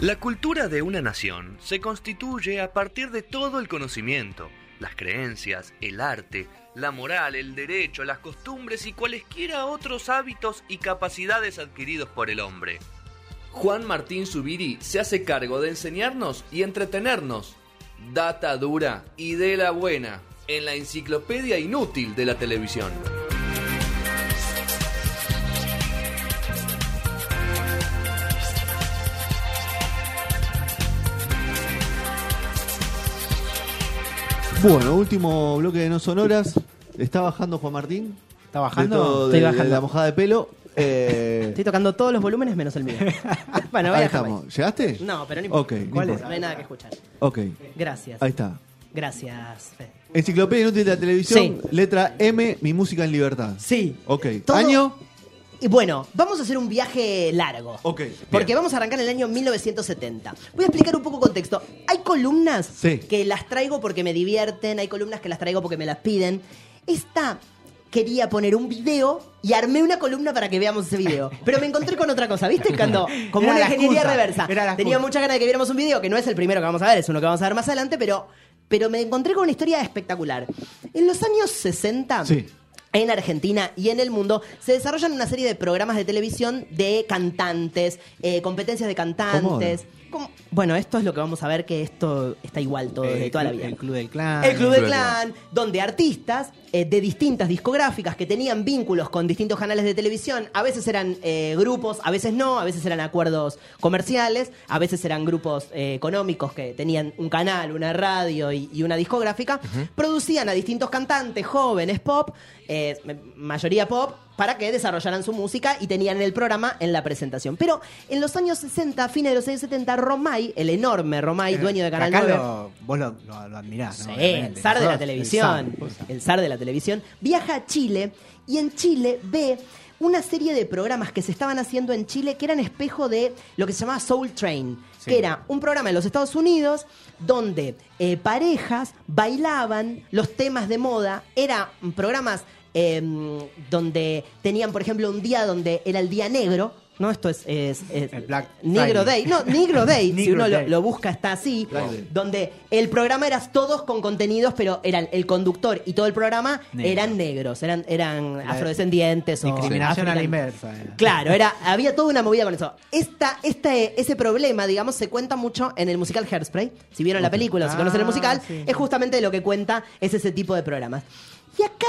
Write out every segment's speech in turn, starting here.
La cultura de una nación se constituye a partir de todo el conocimiento, las creencias, el arte, la moral, el derecho, las costumbres y cualesquiera otros hábitos y capacidades adquiridos por el hombre. Juan Martín Zubiri se hace cargo de enseñarnos y entretenernos. Data dura y de la buena en la enciclopedia inútil de la televisión. Bueno, último bloque de no sonoras. Está bajando Juan Martín. ¿Está bajando? Esto Estoy de bajando. La mojada de pelo. Eh, Estoy tocando todos los volúmenes menos el mío. bueno, voy a ahí dejarlo estamos. ¿Llegaste? No, pero no importa. Ok, no ¿Cuál es? importa. No hay nada que escuchar. Ok, Gracias. ahí está. Gracias, Fede. Enciclopedia inútil de la televisión. Sí. Letra M, mi música en libertad. Sí. Ok. Todo- ¿Año? Y bueno, vamos a hacer un viaje largo. Ok. Porque bien. vamos a arrancar en el año 1970. Voy a explicar un poco contexto. Hay columnas Sí. que las traigo porque me divierten, hay columnas que las traigo porque me las piden. Esta quería poner un video y armé una columna para que veamos ese video. Pero me encontré con otra cosa, ¿viste? Cuando, como Era una ingeniería excusa, reversa. era Tenía muchas ganas de que viéramos un video, que no es el primero que vamos a ver, es uno que vamos a ver más adelante, pero, pero me encontré con una historia espectacular. En los años 60, Sí. En Argentina y en el mundo se desarrollan una serie de programas de televisión de cantantes, eh, competencias de cantantes. Como- Bueno, esto es lo que vamos a ver, que esto está igual todo desde El toda la vida. El Club del Clan. El Club del Club del Clan, donde artistas eh, de distintas discográficas que tenían vínculos con distintos canales de televisión, a veces eran eh, grupos, a veces no, a veces eran acuerdos comerciales, a veces eran grupos eh, económicos que tenían un canal, una radio y, y una discográfica, producían a distintos cantantes jóvenes pop, eh, mayoría pop, para que desarrollaran su música y tenían el programa en la presentación. Pero en los años 60, fines de los años 70, Romay, el enorme Romay, dueño de Canal Acá 9, lo- vos lo, lo- lo admirás, ¿no? Sí, el zar de la televisión. el zar. El zar de la televisión. Viaja a Chile y en Chile ve una serie de programas que se estaban haciendo en Chile que eran espejo de lo que se llamaba Soul Train, Sí. que era un programa en los Estados Unidos donde eh, parejas bailaban los temas de moda. Era programas eh, donde tenían, por ejemplo, un día donde era el día negro. No, esto es, es- es- El Black Negro Friday. Day. No, Negro Day. si uno lo, Day. lo busca está así. Black Day. Donde el programa era todos con contenidos, pero eran el conductor y todo el programa Negro. eran negros, eran, eran La- afrodescendientes o Discriminación a la inversa. era. Claro, era, había toda una movida con eso. Esta, este, ese problema, digamos, se cuenta mucho en el musical Hairspray. Si vieron la película o si Ah, conocen el musical, sí. es justamente lo que cuenta es ese tipo de programas. Y acá,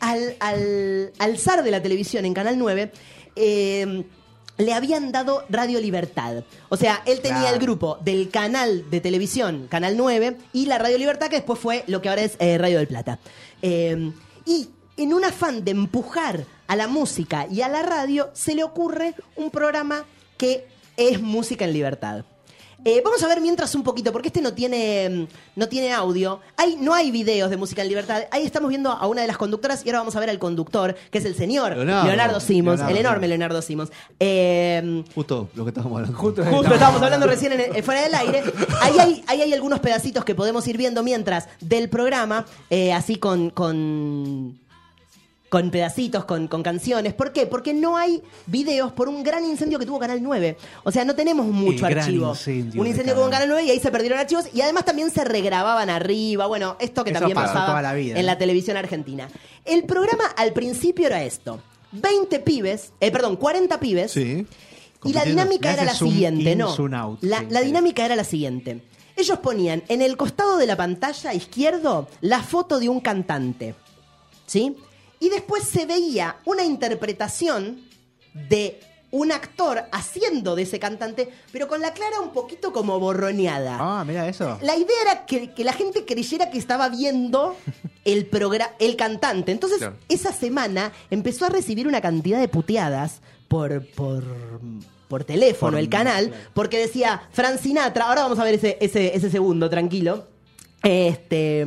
al, al, al zar de la televisión en Canal 9, eh, le habían dado Radio Libertad. O sea, él tenía Claro. el grupo del canal de televisión, Canal 9, y la Radio Libertad, que después fue lo que ahora es eh, Radio del Plata. Eh, y en un afán de empujar a la música y a la radio, se le ocurre un programa que es Música en Libertad. Eh, vamos a ver mientras un poquito, porque este no tiene, mm, no tiene audio. Hay, no hay videos de música en libertad. Ahí estamos viendo a una de las conductoras y ahora vamos a ver al conductor, que es el señor Leonardo. Leonardo, Simons, Leonardo, el enorme. Leonardo Simons. Eh, Justo lo que estábamos hablando. Justo, Justo estábamos hablando recién en el- fuera del aire. Ahí hay, ahí hay algunos pedacitos que podemos ir viendo mientras del programa, eh, así con, con, con pedacitos, con, con canciones. ¿Por qué? Porque no hay videos por un gran incendio que tuvo Canal 9. O sea, no tenemos mucho El gran archivo. incendio un incendio que hubo en Canal Canal 9 y ahí se perdieron archivos y además también se regrababan arriba. Bueno, esto que Eso también pasaba toda la vida, en la televisión argentina. El programa al principio era esto. 20 pibes, eh, perdón, 40 pibes. Sí. Y la dinámica era la siguiente, in, ¿no? out, La, sí, la dinámica era la siguiente. Ellos ponían en el costado de la pantalla izquierdo la foto de un cantante. ¿Sí? Y después se veía una interpretación de un actor haciendo de ese cantante, pero con la clara un poquito como borroneada. Ah, mira eso. La idea era que, que la gente creyera que estaba viendo el programa, el cantante. Entonces, Claro. esa semana empezó a recibir una cantidad de puteadas por, por, por teléfono, Por- el canal, porque decía Fran Sinatra. Ahora vamos a ver ese, ese, ese segundo, tranquilo. Este.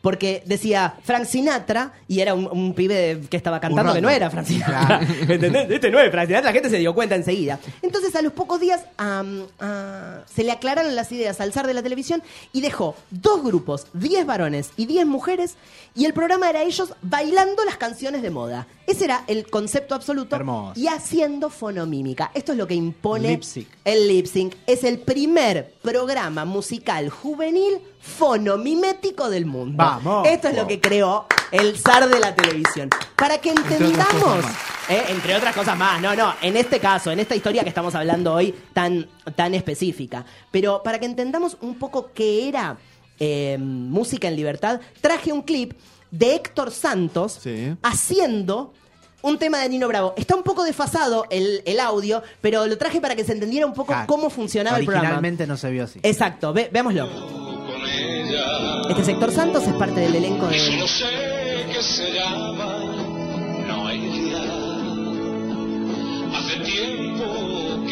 Porque decía Frank Sinatra y era un, un pibe que estaba cantando que no era Frank Sinatra. ¿Entendés? Este no es Frank Sinatra, la gente se dio cuenta enseguida. Entonces, a los pocos días se le aclararon las ideas al zar de la televisión y dejó dos grupos, 10 varones y 10 mujeres, y el programa era ellos bailando las canciones de moda. Ese era el concepto absoluto. Hermoso. Y haciendo fonomímica. Esto es lo que impone Lip el lip sync. Es el primer programa musical juvenil fonomimético del mundo. Vamos. Esto es lo que creó el zar de la televisión. Para que entendamos, eh, entre otras cosas más, no, no, en este caso, en esta historia que estamos hablando hoy tan, tan específica, pero para que entendamos un poco qué era eh, música en libertad, traje un clip de Héctor Santos Sí. haciendo un tema de Nino Bravo. Está un poco desfasado el, el audio, pero lo traje para que se entendiera un poco Claro. cómo funcionaba el programa. Originalmente no se vio así. Exacto, ve- veámoslo. Este sector Santos es parte del elenco de. No sé qué se llama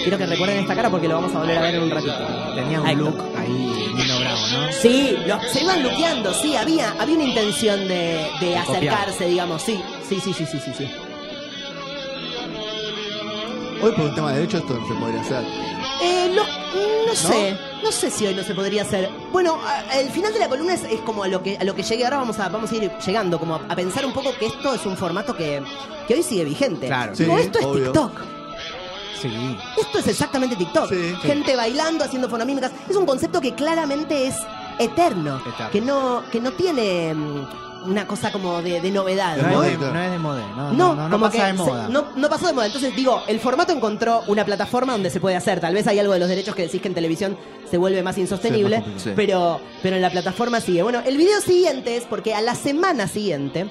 Quiero que recuerden esta cara porque lo vamos a volver a ver en un ratito. Tenía un look ahí, Nino Bravo, ¿no? Sí, lo- se iban luqueando, sí, había, había una intención de, de acercarse, digamos, sí, sí, sí, sí, sí, sí, sí. Hoy por un tema de derecho esto no se podría hacer. Eh, no, no sé, no sé si hoy no se podría hacer. Bueno, el final de la columna es, es como a lo que a lo que llegue ahora vamos a vamos a ir llegando, como a, a pensar un poco que esto es un formato que, que hoy sigue vigente. Claro. Sí, esto es obvio. TikTok. Sí. Esto es exactamente TikTok. Sí. Gente bailando, haciendo fonomímicas. Es un concepto que claramente es eterno. Eterno. Que no, que no tiene mm, una cosa como de, de novedad. No, ¿no? es de, moda. no es de moda, no, No, no, no, no como pasa de se- moda. no, no pasó de moda. Entonces digo, el formato encontró una plataforma donde se puede hacer. Tal vez hay algo de los derechos que decís que en televisión se vuelve más insostenible, Sí, más complicado. Sí. pero, pero en la plataforma sigue. Bueno, el video siguiente es porque a la semana siguiente,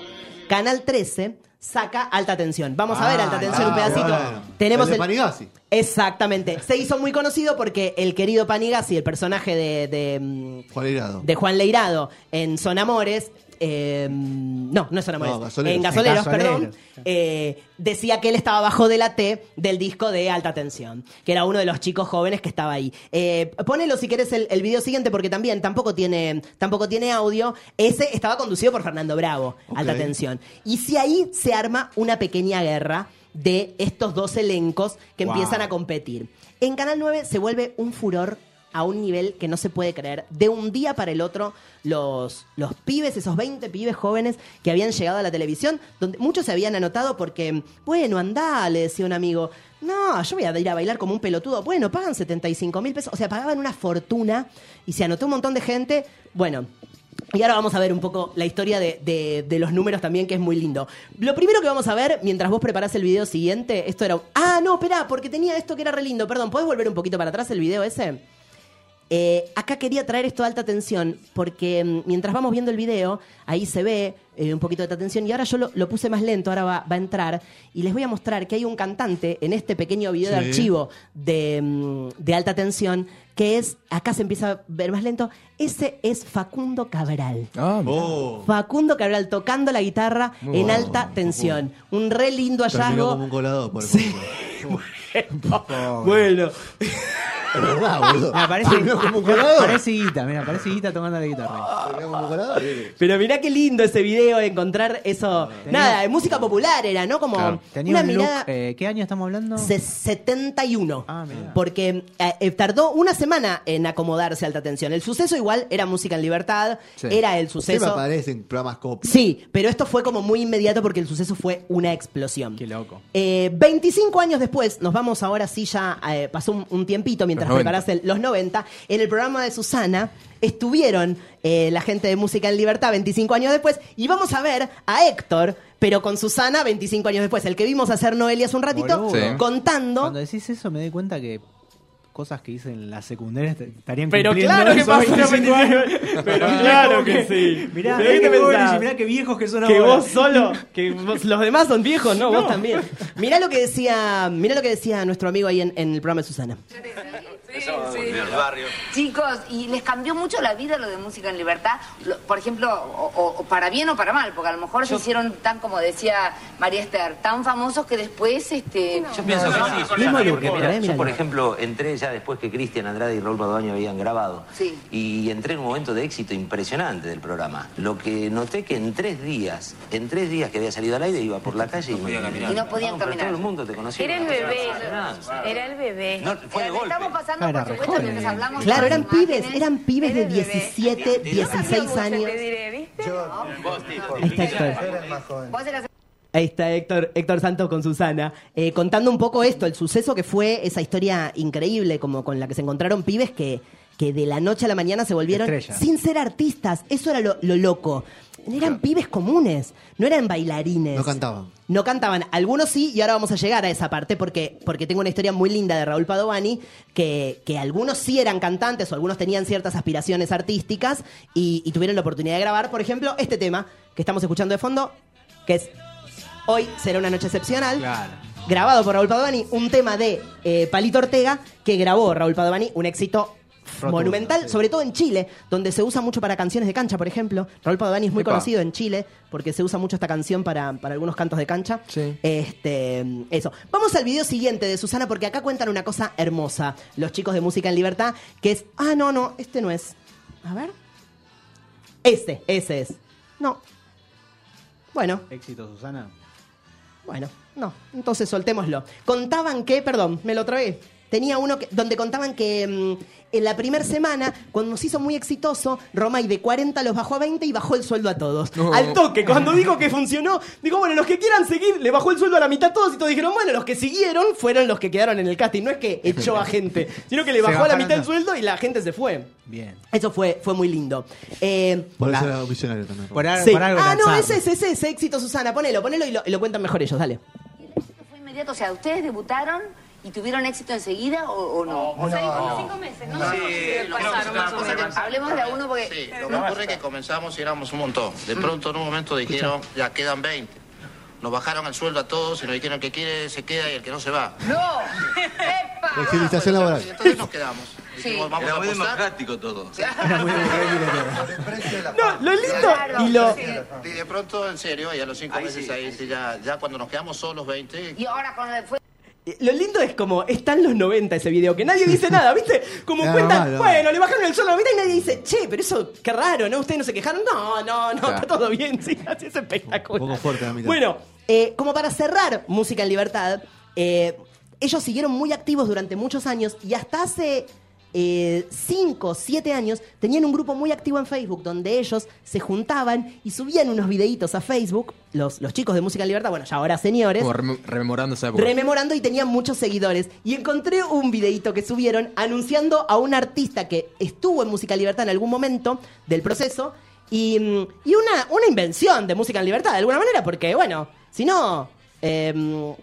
Canal 13 saca Alta Tensión. Vamos a ver Ah, Alta Tensión un ah, pedacito. Tenemos el de el- Panigasi. Exactamente. Se hizo muy conocido porque el querido Panigasi, el personaje de, de, mm, Juan Leirado. de Juan Leirado en Son Amores. Eh, no, no es Son Amores. No, Gasoleros. En Gasoleros, En Gasoleros. perdón. eh, decía que él estaba bajo de la T del disco de Alta Tensión, que era uno de los chicos jóvenes que estaba ahí. Eh, ponelo si querés el, el video siguiente, porque también tampoco tiene, tampoco tiene audio. Ese estaba conducido por Fernando Bravo. Alta Tensión. Y si ahí se arma una pequeña guerra de estos dos elencos que Wow. empiezan a competir. En Canal 9 se vuelve un furor a un nivel que no se puede creer. De un día para el otro, los, los pibes, esos 20 pibes jóvenes que habían llegado a la televisión, donde muchos se habían anotado porque, bueno, andá, le decía un amigo, no, yo voy a ir a bailar como un pelotudo. Bueno, pagan 75 mil pesos. O sea, pagaban una fortuna y se anotó un montón de gente. Bueno, y ahora vamos a ver un poco la historia de, de- los números también, que es muy lindo. Lo primero que vamos a ver, mientras vos preparás el video siguiente, esto era... Ah, no, espera, porque tenía esto que era re lindo. Perdón, ¿podés volver un poquito para atrás el video ese? Eh, acá quería traer esto de alta tensión, porque mm, mientras vamos viendo el video, ahí se ve eh, un poquito de alta tensión, y ahora yo lo, lo puse más lento, ahora va, va a entrar, y les voy a mostrar que hay un cantante en este pequeño video de Sí. archivo de, mm, de alta tensión, que es, acá se empieza a ver más lento, ese es Facundo Cabral. Oh. Facundo Cabral tocando la guitarra en alta tensión. Un re lindo hallazgo. como un colador, por ejemplo. Bueno, Es verdad, boludo. Mira, parece, Terminó como un colador. parece Guita, mira, parece Guita tocando la guitarra. Terminó como un colador. pero mirá qué lindo ese video, encontrar eso. Tenía- Nada, de música popular era, ¿no? Como Claro. Tenía una un look, mirada. eh, ¿Qué año estamos hablando? se- 71. Ah, mirá. porque eh, eh, tardó una semana en acomodarse a alta tensión. El suceso igual era música en libertad, Sí. era el Siempre suceso. aparecen programas copy. Sí, pero esto fue como muy inmediato porque el suceso fue una explosión. Qué loco. Eh, 25 años después, nos vamos ahora sí ya, eh, pasó un, un tiempito mientras Los 90. preparás el- los 90, en el programa de Susana estuvieron eh, la gente de Música en Libertad 25 años después y vamos a ver a Héctor, pero con Susana 25 años después, el que vimos hacer Noelia hace un ratito. Sí. contando... Cuando decís eso me doy cuenta que cosas que hice en la secundaria est- estarían Pero cumpliendo claro que esos pasaron 25 años. Pero claro que sí. Mirá, ¿Pero mirá qué te mirá qué viejos que son que ahora. vos solo, que vos- los demás son viejos, no, vos también. Mirá lo que decía, mirá lo que decía nuestro amigo ahí en, en el programa de Susana sí, sí. en el barrio. Chicos, ¿y les cambió mucho la vida lo de música en libertad? Lo- por ejemplo, o, o- o para bien o para mal, porque a lo mejor se hicieron tan, como decía María Esther, tan famosos que después, este... Yo pienso que sí, por ejemplo entré ya después que Cristian Andrade y Raúl Badoño habían grabado Sí. y entré en un momento de éxito impresionante del programa. Lo que noté que en tres días, en tres días que había salido al aire iba por la calle y, me- Y no podían caminar. Todo el mundo te conocía. Era el bebé, era el bebé. No, fue de golpe. Estamos pasando, por supuesto, mientras hablamos Claro, las eran pibes, eran pibes de Era el bebé. 17, 16 años. Ahí está Héctor. Ahí está Héctor, Héctor Santos con Susana, eh, contando un poco esto, el suceso que fue esa historia increíble, como con la que se encontraron pibes que, que de la noche a la mañana se volvieron sin ser artistas. Eso era lo, lo loco. Eran pibes comunes, no eran bailarines. No cantaban. No cantaban, algunos sí, y ahora vamos a llegar a esa parte porque, porque tengo una historia muy linda de Raúl Padovani, que, que algunos sí eran cantantes o algunos tenían ciertas aspiraciones artísticas y, y tuvieron la oportunidad de grabar, por ejemplo, este tema que estamos escuchando de fondo, que es Hoy será una noche excepcional. Claro. Grabado por Raúl Padovani, un tema de eh, Palito Ortega que grabó Raúl Padovani, un éxito Rotundo, monumental, sí. sobre todo en Chile, donde se usa mucho para canciones de cancha, por ejemplo. Raúl Padovani es muy Epa. conocido en Chile porque se usa mucho esta canción para, para algunos cantos de cancha. Sí. Este, eso. Vamos al video siguiente de Susana porque acá cuentan una cosa hermosa. Los chicos de Música en Libertad, que es, ah, no, no, este no es. A ver. Este, ese es. No. Bueno, Éxito, Susana. bueno, no, entonces soltémoslo. Contaban que, perdón, me lo tragué. Tenía uno que, donde contaban que mm, en la primera semana, cuando se hizo muy exitoso, Romay de 40 los bajó a 20 y bajó el sueldo a todos. No. Al toque, cuando dijo que funcionó, digo, bueno, los que quieran seguir, le bajó el sueldo a la mitad a todos y todos dijeron, bueno, los que siguieron fueron los que quedaron en el casting. No es que echó a gente, sino que le bajó a la mitad el sueldo y la gente se fue. Bien. Eso fue, fue muy lindo. Eh, Por eso era visionario también. Por, sí. por algo Ah, no, ese es ese, ese éxito, Susana. Ponelo, ponelo y lo, y lo cuentan mejor ellos, dale. ¿Fue inmediato? O sea, ¿ustedes debutaron y tuvieron éxito enseguida o, o no? Cinco meses, ¿no? pasaron más o menos. Hablemos de a uno porque... Sí, lo que ocurre es que comenzamos y éramos un montón. De pronto en un momento dijeron, ya quedan 20. Nos bajaron el sueldo a todos y nos dijeron que quiere se queda y el que no se va. ¡No! ¡Epa! Flexibilización laboral. Y entonces nos quedamos. Sí. Vamos Era a muy apostar. democrático todo. No, lo lindo Claro, y lo... Y de pronto, en serio, y a los cinco meses ahí, sí, ya, ya cuando nos quedamos solos 20, Y ahora con el... Lo lindo es como están los 90 ese video, que nadie dice nada, ¿viste? Como cuentan, normal, bueno, le bajaron el sueldo a la mitad y nadie dice, che, pero eso, qué raro, ¿no? Ustedes no se quejaron. No, no, no, Claro. está todo bien, sí, así es espectacular. Un poco fuerte la mitad. Bueno, eh, como para cerrar Música en Libertad, eh, ellos siguieron muy activos durante muchos años y hasta hace 5, 7 años tenían un grupo muy activo en Facebook donde ellos se juntaban y subían unos videitos a Facebook, los, los chicos de Música en Libertad, bueno, ya ahora señores. Como rem- rememorando esa época. Rememorando y tenían muchos seguidores. Y encontré un videito que subieron anunciando a un artista que estuvo en Música en Libertad en algún momento del proceso. Y, y una, una invención de Música en Libertad, de alguna manera, porque, bueno, si no, eh,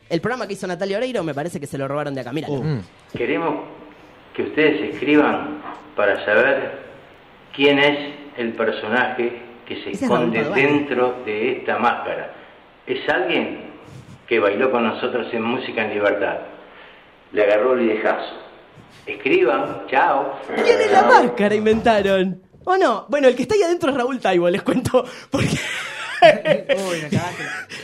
el programa que hizo Natalia Oreiro me parece que se lo robaron de acá. Mira. Oh. Mm. Queremos que ustedes escriban para saber quién es el personaje que se Ese esconde dentro de esta máscara. Es alguien que bailó con nosotros en Música en Libertad. Le agarró el viejazo. Escriban, chao. ¿Quién es la máscara? Inventaron. ¿O no? Bueno, el que está ahí adentro es Raúl Taibo, les cuento. Porque. Uy, me.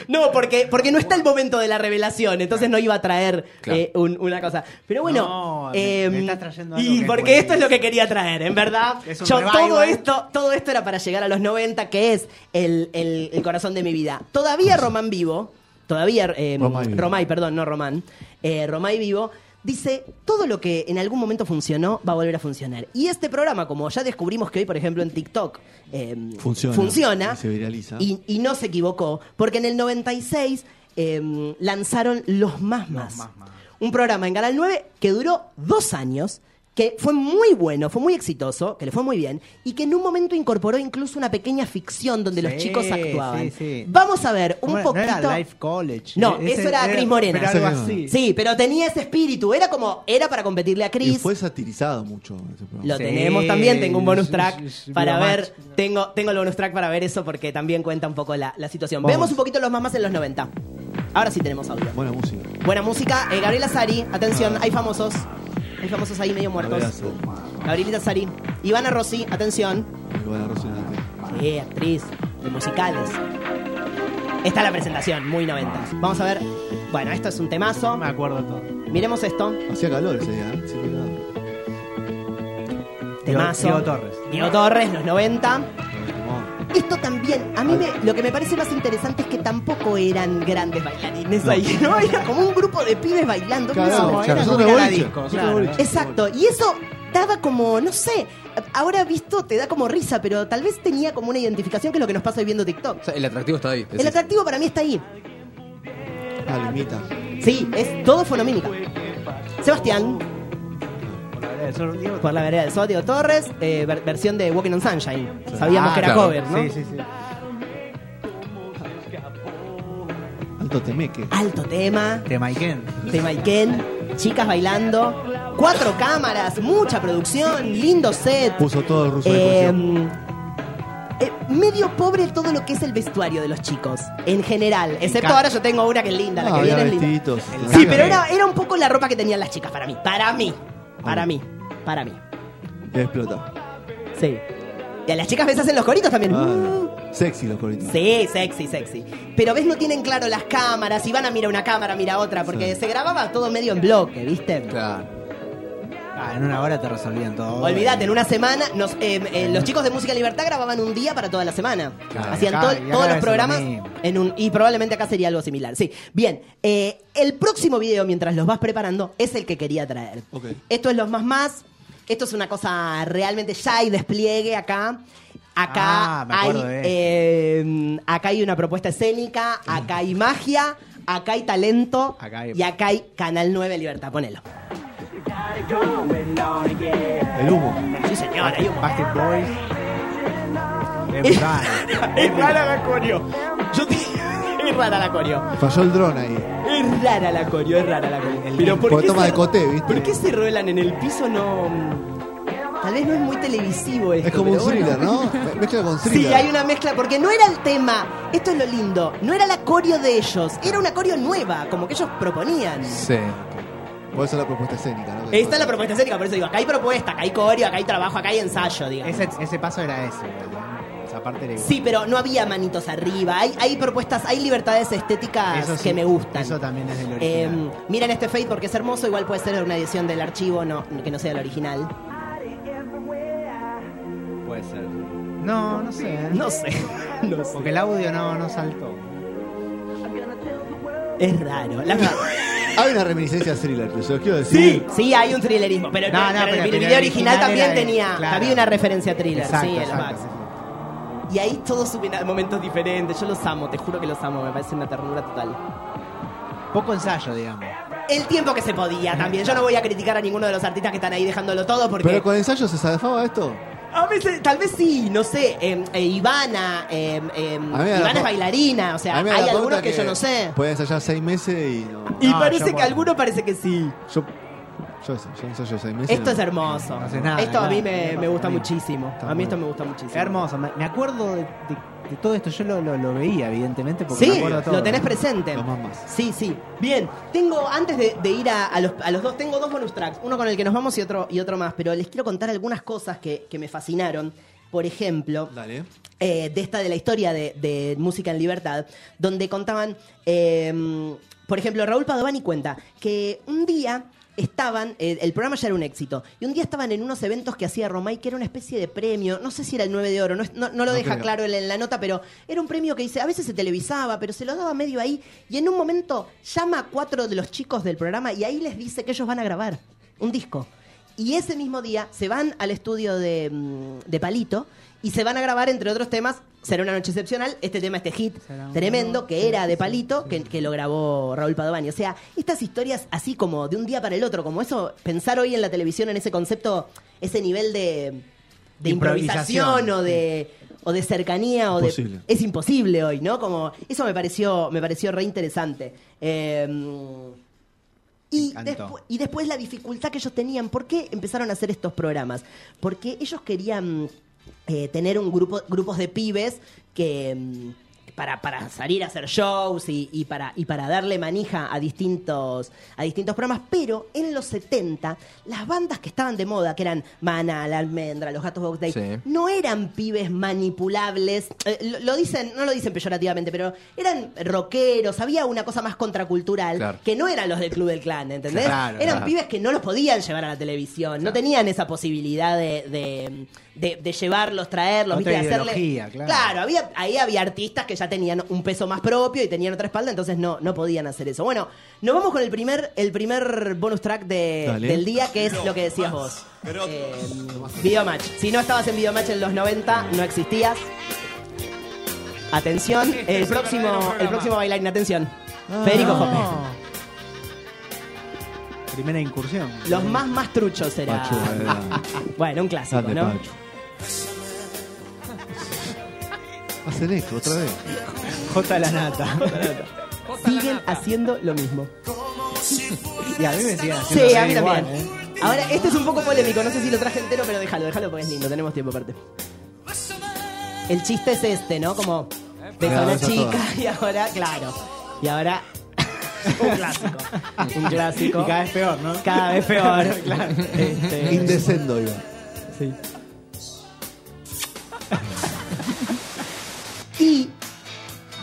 No, porque, porque no está el momento de la revelación, entonces no iba a traer Claro. eh, un- una cosa. Pero bueno, No, me- em, me estás trayendo algo y es porque esto es lo que quería traer, en verdad. Es Yo todo esto, todo esto era para llegar a los 90, que es el, el- el corazón de mi vida. Todavía Román vivo, todavía em, Romay vivo. Romay, perdón, no Román, eh, Romay vivo. Dice, todo lo que en algún momento funcionó va a volver a funcionar. Y este programa, como ya descubrimos que hoy, por ejemplo, en TikTok em, Funciona. funciona Y se viraliza. y, y no se equivocó, porque en el 96 em, lanzaron Los Más Más. Más Más. Un programa en Canal 9 que duró dos años, que fue muy bueno, fue muy exitoso, que le fue muy bien, y que en un momento incorporó incluso una pequeña ficción donde los chicos actuaban. sí, sí. Vamos a ver un ¿Cómo era? poquito... ¿No era Life College? No, Ese- eso era Cris Morena. Pero algo Ese así. Sí, pero tenía ese espíritu, era como, era para competirle a Y Chris. fue satirizado mucho ese programa. Lo Sí, tenemos también, tengo un bonus track para ver, Match. tengo, tengo el bonus track para ver eso porque también cuenta un poco la, la situación. Vamos. Vemos un poquito los mamás en los 90. Ahora sí tenemos audio. Buena música. Buena música, eh, Gabriela Sari, atención, hay famosos. Hay famosos ahí medio muertos. Gabrielita Sari. Ivana Rossi, atención. Buena Rocinante. Sí, actriz de musicales. Esta es la presentación, muy 90. Vamos a ver. Bueno, esto es un temazo. Me acuerdo todo. Miremos esto. Hacía calor ese día, ¿eh? Sí, claro. Temazo. Diego Torres. Diego Torres, los 90. Esto también, a mí me- lo que me parece más interesante es que tampoco eran grandes bailarines ahí, ¿no? Era como un grupo de pibes bailando. Claro, No, No, claro, claro. Exacto, y eso daba como, no sé, ahora visto te da como risa, pero tal vez tenía como una identificación que es lo que nos pasa hoy viendo TikTok. O sea, el atractivo está ahí. El atractivo para mí está ahí. Ah, lo imita. Sí, es todo fonomínica. Sebastián, por la vereda del Sol, Diego Torres, eh, ver- versión de Walking on Sunshine. Sabíamos Ah, que era claro. cover, ¿no? Sí, sí, sí. Alto temeque. Alto tema, De Maiken. tema Iken, chicas bailando, cuatro cámaras, mucha producción, lindo set. Puso todo el ruso de Eh, eh, medio pobre todo lo que es el vestuario de los chicos, en general. Excepto ahora yo tengo una que es linda, la Ah, que había viene es linda. vestiditos. Sí, pero era, era un poco la ropa que tenían las chicas para mí. Para mí. Para mí. Para mí. Explota. Sí. Y a las chicas ves hacen los coritos también. Ah, Uh. Sexy los coritos. Sí, sexy, sexy. Pero ves, no tienen claro las cámaras y van a mirar una cámara, mira otra, porque se grababa todo medio en bloque, ¿viste? Claro. Ah, en una hora te resolvían todo. Olvídate, en una semana, nos, eh, eh, los chicos de Música Libertad grababan un día para toda la semana. Claro. Hacían Acá- to- todos los lo programas mismo. en un. Y probablemente acá sería algo similar. Sí. Bien, eh, el próximo video, mientras los vas preparando, es el que quería traer. Ok. Esto es los más más. Esto es una cosa realmente ya hay despliegue acá. Acá Ah, hay de eh, acá hay una propuesta escénica, acá hay magia, acá hay talento Acá hay- y acá hay Canal 9 Libertad. Ponelo. El humo. Sí, señor, hay un Backstreet Boys. Es raro. Es rara la coreo. Yo te- Es rara la coreo. Falló el dron ahí. Es rara la coreo, es rara la coreo. Pero ¿por qué, toma se, de coté, ¿viste? ¿por qué se ruelan en el piso? No. Tal vez no es muy televisivo esto. Es como un pero bueno. thriller, ¿no? Me- Mezcla con thriller. Sí, hay una mezcla, porque no era el tema, esto es lo lindo, no era la coreo de ellos, era una coreo nueva, como que ellos proponían. Sí. Por eso la propuesta escénica, ¿no? Esta es la propuesta escénica, por eso digo, acá hay propuesta, acá hay coreo, acá hay trabajo, acá hay ensayo, digamos. Ese, ese paso era ese. ¿no? Esa parte era igual. Sí, pero no había manitos arriba. Hay, hay propuestas, hay libertades estéticas sí, que me gustan. Eso también es del original. Eh, miren este fade porque es hermoso. Igual puede ser una edición del archivo, no, que no sea el original. Puede ser. No, no sé. No sé. No sé. Porque el audio no, no saltó. Es raro. La- Hay una reminiscencia a thriller, los quiero decir. Sí, sí, hay un thrillerismo. Pero, No, no, pero pero- el video original, original también tenía. claro. Había una referencia a thriller. Exacto, sí, el exacto. Y ahí todos suben a momentos diferentes. Yo los amo, te juro que los amo. Me parece una ternura total. Poco ensayo, digamos. El tiempo que se podía también. Yo no voy a criticar a ninguno de los artistas que están ahí dejándolo todo porque. Pero con ensayo se zafaba esto. A veces, tal vez sí, no sé. eh, eh, Ivana, eh, eh, me da Ivana es bailarina, o sea, hay algunos que, yo no sé. Puede ensayar seis meses y no. Y No, parece que alguno parece que sí. Yo, yo, sé, yo ensayo seis meses. Esto es hermoso. No hace nada, esto a mí me, me gusta muchísimo. Está A mí esto me gusta muchísimo. Hermoso. Me, acuerdo de, de- de todo esto. Yo lo, lo, lo veía, evidentemente, porque me Sí, acuerdo todo. lo tenés presente. Lo más más. Sí, sí. Bien, tengo, antes de, de ir a, a los, a los dos, tengo dos bonus tracks. Uno con el que nos vamos y otro, y otro más. Pero les quiero contar algunas cosas que, que me fascinaron. Por ejemplo, Dale. eh, de esta de la historia de, de Música en Libertad, donde contaban, eh, por ejemplo, Raúl Padovani cuenta que un día estaban, eh, el programa ya era un éxito, y un día estaban en unos eventos que hacía Romay, que era una especie de premio, no sé si era el 9 de oro, no, es- no- no lo No deja creo. claro en la, en la nota, pero era un premio que dice, a veces se televisaba, pero se lo daba medio ahí, y en un momento llama a cuatro de los chicos del programa y ahí les dice que ellos van a grabar un disco. Y ese mismo día se van al estudio de, mm, de Palito y se van a grabar, entre otros temas, Será una noche excepcional, este tema, este hit tremendo, que era de Palito, que, que lo grabó Raúl Padovani. O sea, estas historias así como de un día para el otro, como eso, pensar hoy en la televisión en ese concepto, ese nivel de, de improvisación, Improvisación, o de o de cercanía o Imposible. de es imposible hoy, ¿no? Como eso me pareció me pareció re interesante. Eh, y, despu- y después la dificultad que ellos tenían. ¿Por qué empezaron a hacer estos programas? Porque ellos querían eh, tener un grupo, grupos de pibes que mm, para, para salir a hacer shows y, y para, y para darle manija a distintos, a distintos programas. Pero en los 70, las bandas que estaban de moda, que eran Mana, La Almendra, Los Gatos Box Day, Sí. no eran pibes manipulables. Eh, lo, lo dicen, no lo dicen peyorativamente, pero eran rockeros, había una cosa más contracultural Claro. que no eran los del Club del Clan, ¿entendés? Claro, eran claro. pibes que no los podían llevar a la televisión, no tenían esa posibilidad de, de, de- de llevarlos, traerlos, Otra ¿viste? de hacerle. ideología, claro. había, ahí había artistas que ya tenían un peso más propio y tenían otra espalda, entonces no, no podían hacer eso. Bueno, nos vamos con el primer, el primer bonus track de- del día, que es lo que decías vos. Eh, Videomatch. Si no estabas en Videomatch en los 90, no existías. Atención, el próximo, el próximo bailarín, atención. Federico no. Jope. Primera incursión. Los más más truchos. Pachu, era- Bueno, un clásico, Grande ¿no? Pachu. Otra vez. J la nata. Siguen haciendo lo mismo. y a mí me siguen haciendo Sí, a mí igual, también. ¿eh? Ahora, este es un poco polémico, no sé si lo traje entero, pero déjalo, déjalo porque es lindo, tenemos tiempo aparte. El chiste es este, ¿no? Como ves a una chica y ahora, claro. Y ahora. un clásico. Un clásico. Y cada vez peor, ¿no? Cada vez peor. claro. Este, Indecendo iba. sí.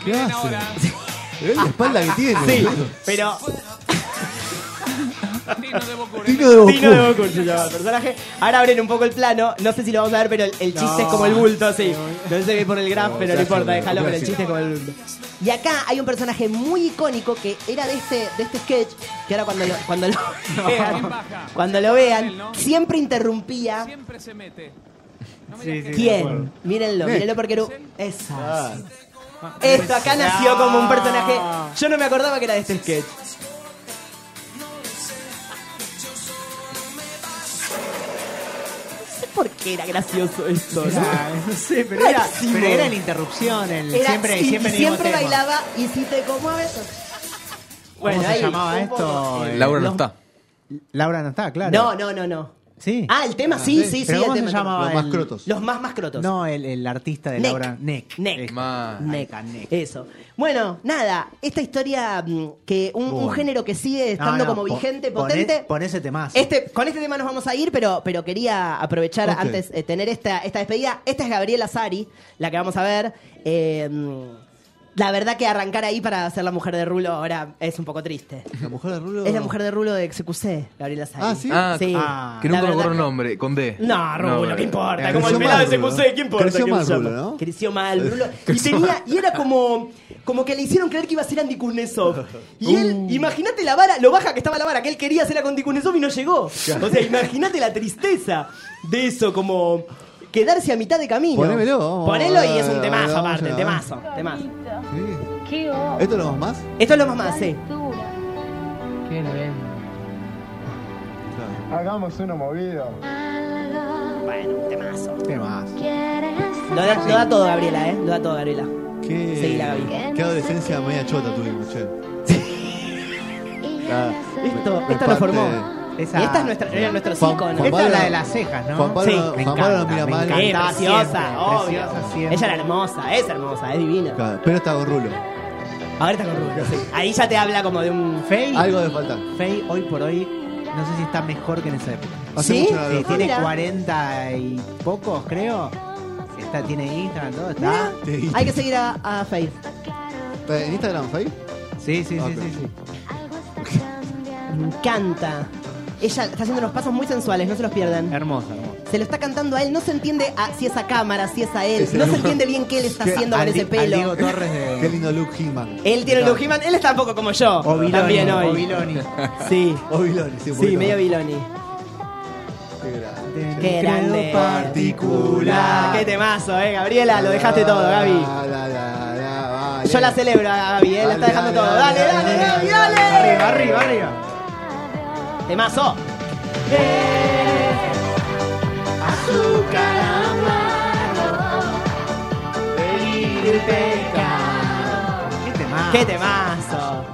¿Qué hace? ¿Ves la espalda que tiene? Sí, pero. Tino de Bocu. Tino de Bocu se llama el personaje. Ahora abren un poco el plano. No sé si lo vamos a ver, pero el, el chiste No. es como el bulto, sí. No se ve por el No, pero no importa, déjalo, pero el chiste es como el bulto. Y acá hay un personaje muy icónico que era de este, de este sketch, que ahora cuando lo, cuando lo vean, cuando lo vean, siempre interrumpía. Siempre se mete. ¿Quién? Mírenlo, mírenlo porque era Esa. Ah, Esto acá nació como un personaje. Yo no me acordaba que era de este sketch. No sé por qué era gracioso esto, ¿no? Era- no sé, pero era, Rarísimo. pero era la interrupción, el, Era- siempre, sí, siempre, y el mismo siempre tema. bailaba y si te conmueves. ¿Cómo se ahí, llamaba un esto? poco. Eh, Laura no los- está. Laura no está, claro. No, no, no, no. Sí. Ah, el tema, sí, sí, sí. ¿Pero el cómo se tema, llamaba Los más el- crotos. Los más más crotos. No, el, el artista de Neck. Laura. Neck. Neck. Eh, Ma- ahí Neck. está, Neck. Eso. Bueno, nada, esta historia mm, que un, un Bueno. género que sigue estando No, no, como vigente, pon- potente. Pon ese temazo. Este, con este tema nos vamos a ir, pero, pero quería aprovechar Ok. antes de tener esta, esta despedida. Esta es Gabriela Sari, la que vamos a ver. Eh, la verdad que arrancar ahí para ser la mujer de Rulo ahora es un poco triste. La mujer de Rulo. Es la mujer de Rulo de XQC, Gabriela Sari. Ah, ¿sí? Ah, Sí. ah, Que nunca me acuerdo el nombre, con D. No, Rulo, No, ¿qué importa? Como el pelado de XQC, ¿qué importa? Creció ¿Qué mal, Rulo? ¿no? Creció mal, Rulo. Y, tenía, y era como, como que le hicieron creer que iba a ser Andy Kuznetsov. Y él, Uh. imagínate la vara, lo baja que estaba la vara, que él quería hacer a con Andy Kuznetsov y no llegó. O sea, imagínate la tristeza de eso, como quedarse a mitad de camino. Ponémelo, Ponelo y es un temazo aparte, vamos. temazo, temazo. Sí. Qué horror. ¿Esto lo vamos más? Esto es lo más más, sí. Qué lindo. Claro. Hagamos uno movido. Bueno, un temazo. Temazo. Lo da, lo da todo, Gabriela, ¿eh? Lo da todo, Gabriela. Qué, Sí, la Gaby. qué adolescencia media chota tuvimos, che. Ah, Esto, me esto lo parte- formó. Esa- Y esta es nuestra, era nuestro Juan- icono. Juan Esta es la de las cejas, ¿no? Juan Pablo, Sí, Juan me Pablo no encanta, mira me mal. encanta. Canta preciosa, siempre, obvio. preciosa siempre. Ella era hermosa, es hermosa, es divina. Claro, pero está con Rulo. Ahora está con sí. Ahí ya te habla como de un... Faye, Algo de falta. Faye hoy por hoy, no sé si está mejor que en esa época. Hace ¿Sí? mucho tiene mira. 40 y pocos, creo. Está, tiene Instagram, todo, está. Mira, hay que seguir a, a Faith. ¿En Instagram, Faye? Sí, sí, Ok. sí, sí, sí. Me encanta. Ella está haciendo unos pasos muy sensuales, no se los pierdan. Hermosa, hermosa. Se lo está cantando a él, no se entiende a- si es a cámara, si es a él. Es No el- se entiende bien qué él está Qué- haciendo con ese pelo. Diego Torres de... Qué lindo look He-Man. Él tiene look He-Man, él está un poco como yo. O Viloni, también hoy. o Viloni. Sí, O Viloni, sí, un sí, medio más. Viloni. Qué grande. Qué Credo grande. particular. Qué temazo, eh, Gabriela, lo dejaste todo, Gaby. Yo la celebro a Gaby, eh, la está Dale, dejando dale, todo. dale, Dale, dale, dale, Gaby, dale. Arriba, arriba, arriba. Temazo. ¿Qué temazo? Qué temazo.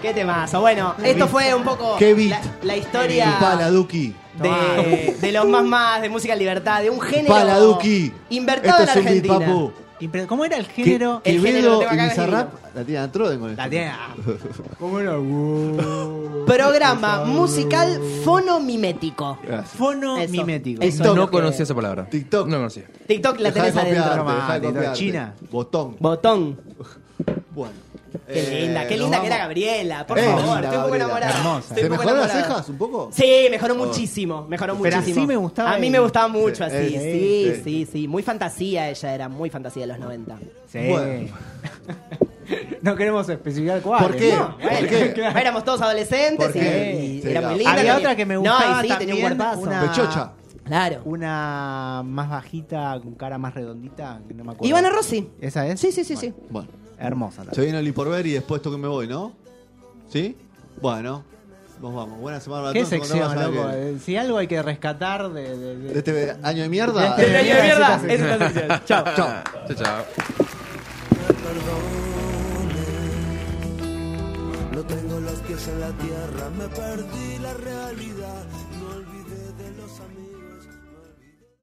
Qué temazo. Bueno, esto fue un poco Qué beat. la, la historia Pala Duki. de, de los más más de música en libertad, de un género Pala Duki. invertido Esto en es beat, Argentina. papu. ¿Cómo era el género? que El género, lo tengo y Bizarrap la tienen a Troden con esto. La tiene- ah, ¿Cómo era? Wow. Programa musical fonomimético. Gracias. Fono Eso. mimético. Eso. No conocía esa palabra. TikTok. No conocía. TikTok la tenés copiarte, adentro. China. Botón. Botón. Bueno. Qué Eh, linda, qué linda que era. Gabriela. Por Eh, favor, linda estoy un poco enamorada. ¿Se mejoró las cejas un poco? Sí, mejoró Oh. muchísimo, mejoró Pero muchísimo. así me gustaba A mí me gustaba mucho Sí, así, eh, sí, sí. sí, sí, Muy fantasía ella era, muy fantasía de los 90. Sí. Bueno. no queremos especificar cuál. ¿Por qué? No, bueno, ¿Por qué? claro. éramos todos adolescentes ¿Por y, y Sí, era la- muy linda. Había otra que me No, gustaba y sí, tenía un cuerpazo. una- Pechocha. Claro. Una más bajita, con cara más redondita, que no me acuerdo. Ivana Rossi. ¿Esa es? Sí, sí, sí, sí. Bueno. Hermosa. Se viene el por ver y después toque me voy, ¿no? ¿Sí? Bueno, nos vamos. Buena semana para ¿Qué todos. nos sección, la loco? Eh, Si algo hay que rescatar de, de- de- que- De este año de mierda. De este año de mierda, es es esta sección. Chao. Chao. Chao, chao. No tengo los pies en la tierra, me perdí la realidad,